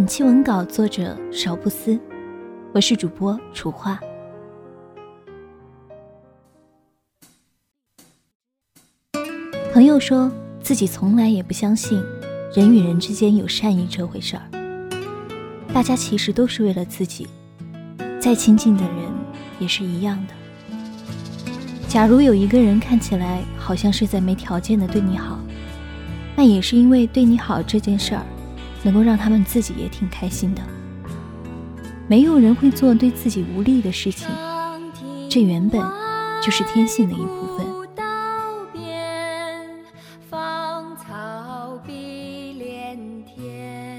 本期文稿作者少布斯，我是主播楚画。朋友说自己从来也不相信人与人之间有善意这回事儿。大家其实都是为了自己，再亲近的人也是一样的。假如有一个人看起来好像是在没条件的对你好，那也是因为对你好这件事儿。能够让他们自己也挺开心的。没有人会做对自己无利的事情，这原本就是天性的一部分。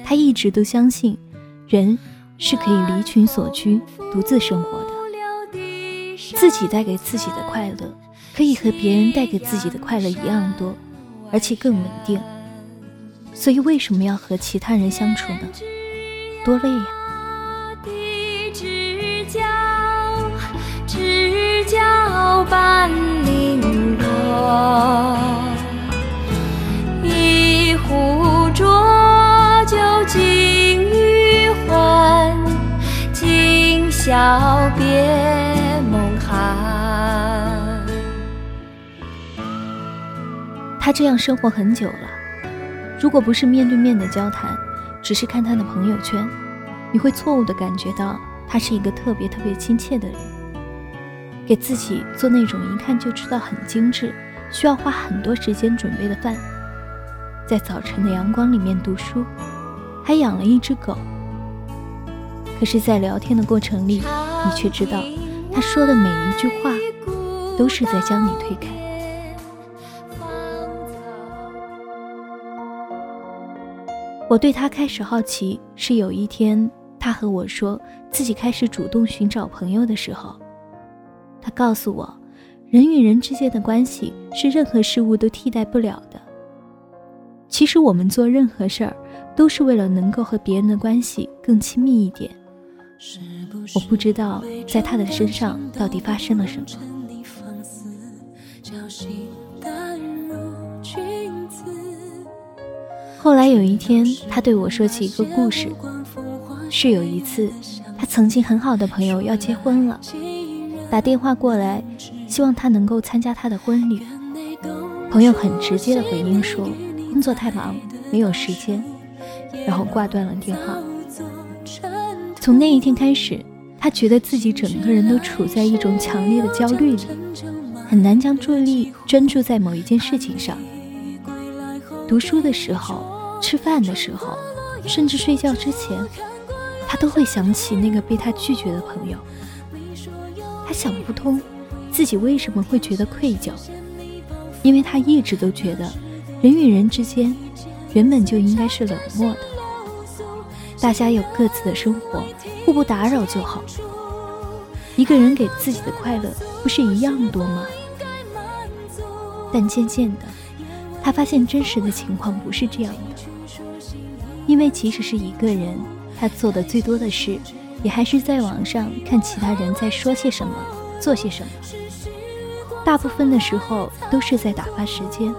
他一直都相信，人是可以离群所居、独自生活的，自己带给自己的快乐，可以和别人带给自己的快乐一样多，而且更稳定。所以为什么要和其他人相处呢？多累呀！一壶浊酒尽余欢，今宵别梦寒。他这样生活很久了。如果不是面对面的交谈，只是看他的朋友圈，你会错误的感觉到他是一个特别特别亲切的人，给自己做那种一看就知道很精致、需要花很多时间准备的饭，在早晨的阳光里面读书，还养了一只狗。可是，在聊天的过程里，你却知道他说的每一句话，都是在将你推开。我对他开始好奇，是有一天他和我说自己开始主动寻找朋友的时候。他告诉我，人与人之间的关系是任何事物都替代不了的。其实我们做任何事儿，都是为了能够和别人的关系更亲密一点。我不知道在他的身上到底发生了什么。后来有一天，他对我说起一个故事，是有一次，他曾经很好的朋友要结婚了，打电话过来，希望他能够参加他的婚礼。朋友很直接的回应说，工作太忙，没有时间，然后挂断了电话。从那一天开始，他觉得自己整个人都处在一种强烈的焦虑里，很难将注意力专注在某一件事情上。读书的时候。吃饭的时候，甚至睡觉之前，他都会想起那个被他拒绝的朋友。他想不通自己为什么会觉得愧疚，因为他一直都觉得人与人之间原本就应该是冷漠的，大家有各自的生活，互不打扰就好。一个人给自己的快乐不是一样多吗？但渐渐的，他发现真实的情况不是这样的。因为即使是一个人，他做的最多的事，也还是在网上看其他人在说些什么，做些什么。大部分的时候都是在打发时间，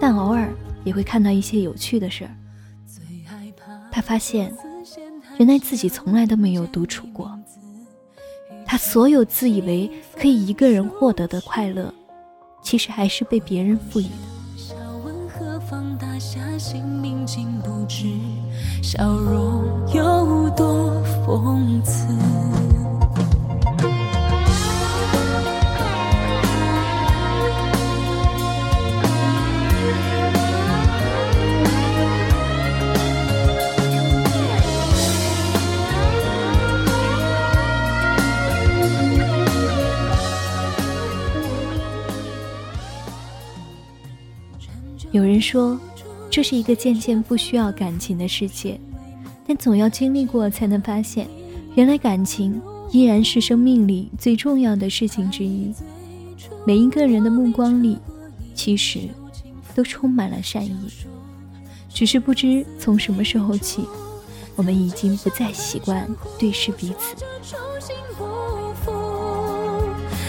但偶尔也会看到一些有趣的事儿。他发现，原来自己从来都没有独处过。他所有自以为可以一个人获得的快乐，其实还是被别人赋予的。竟不知笑容有多讽刺。有人说这是一个渐渐不需要感情的世界，但总要经历过才能发现，原来感情依然是生命里最重要的事情之一。每一个人的目光里，其实都充满了善意，只是不知从什么时候起，我们已经不再习惯对视彼此。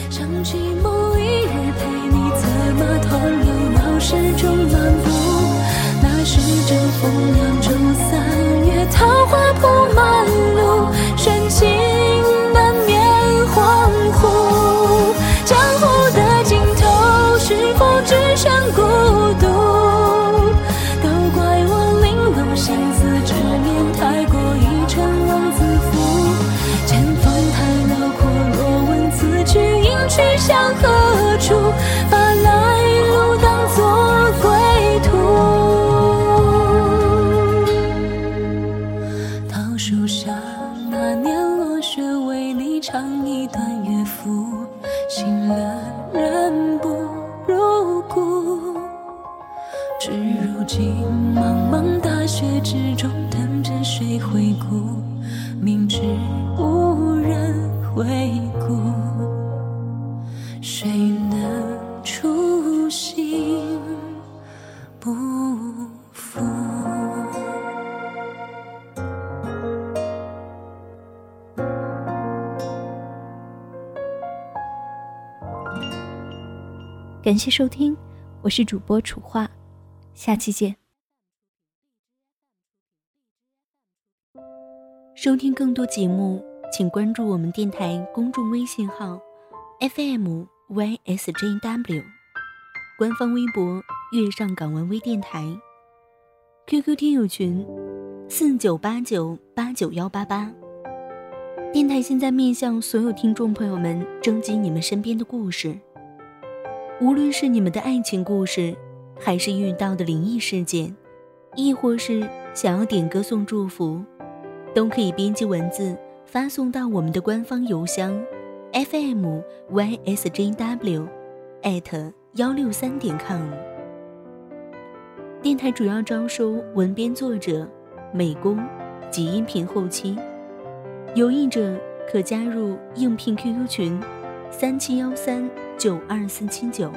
想起某一日陪你策马同游闹市中漫步，是正逢凉州三月，桃花树下那年落雪，为你唱一段乐府，醒了人不如故。至如今，茫茫大雪之中，等着谁回顾？明知无人回感谢收听，我是主播楚画，下期见。收听更多节目，请关注我们电台公众微信号 FM YSJW，官方微博“月上港湾微电台 ”，QQ 听友群四九八九八九幺八八。电台现在面向所有听众朋友们征集你们身边的故事，无论是你们的爱情故事，还是遇到的灵异事件，亦或是想要点歌送祝福。都可以编辑文字发送到我们的官方邮箱，fm ysjw，艾特幺六三点 com。电台主要招收文编作者、美工及音频后期，有意者可加入应聘 QQ 群：三七幺三九二四七九。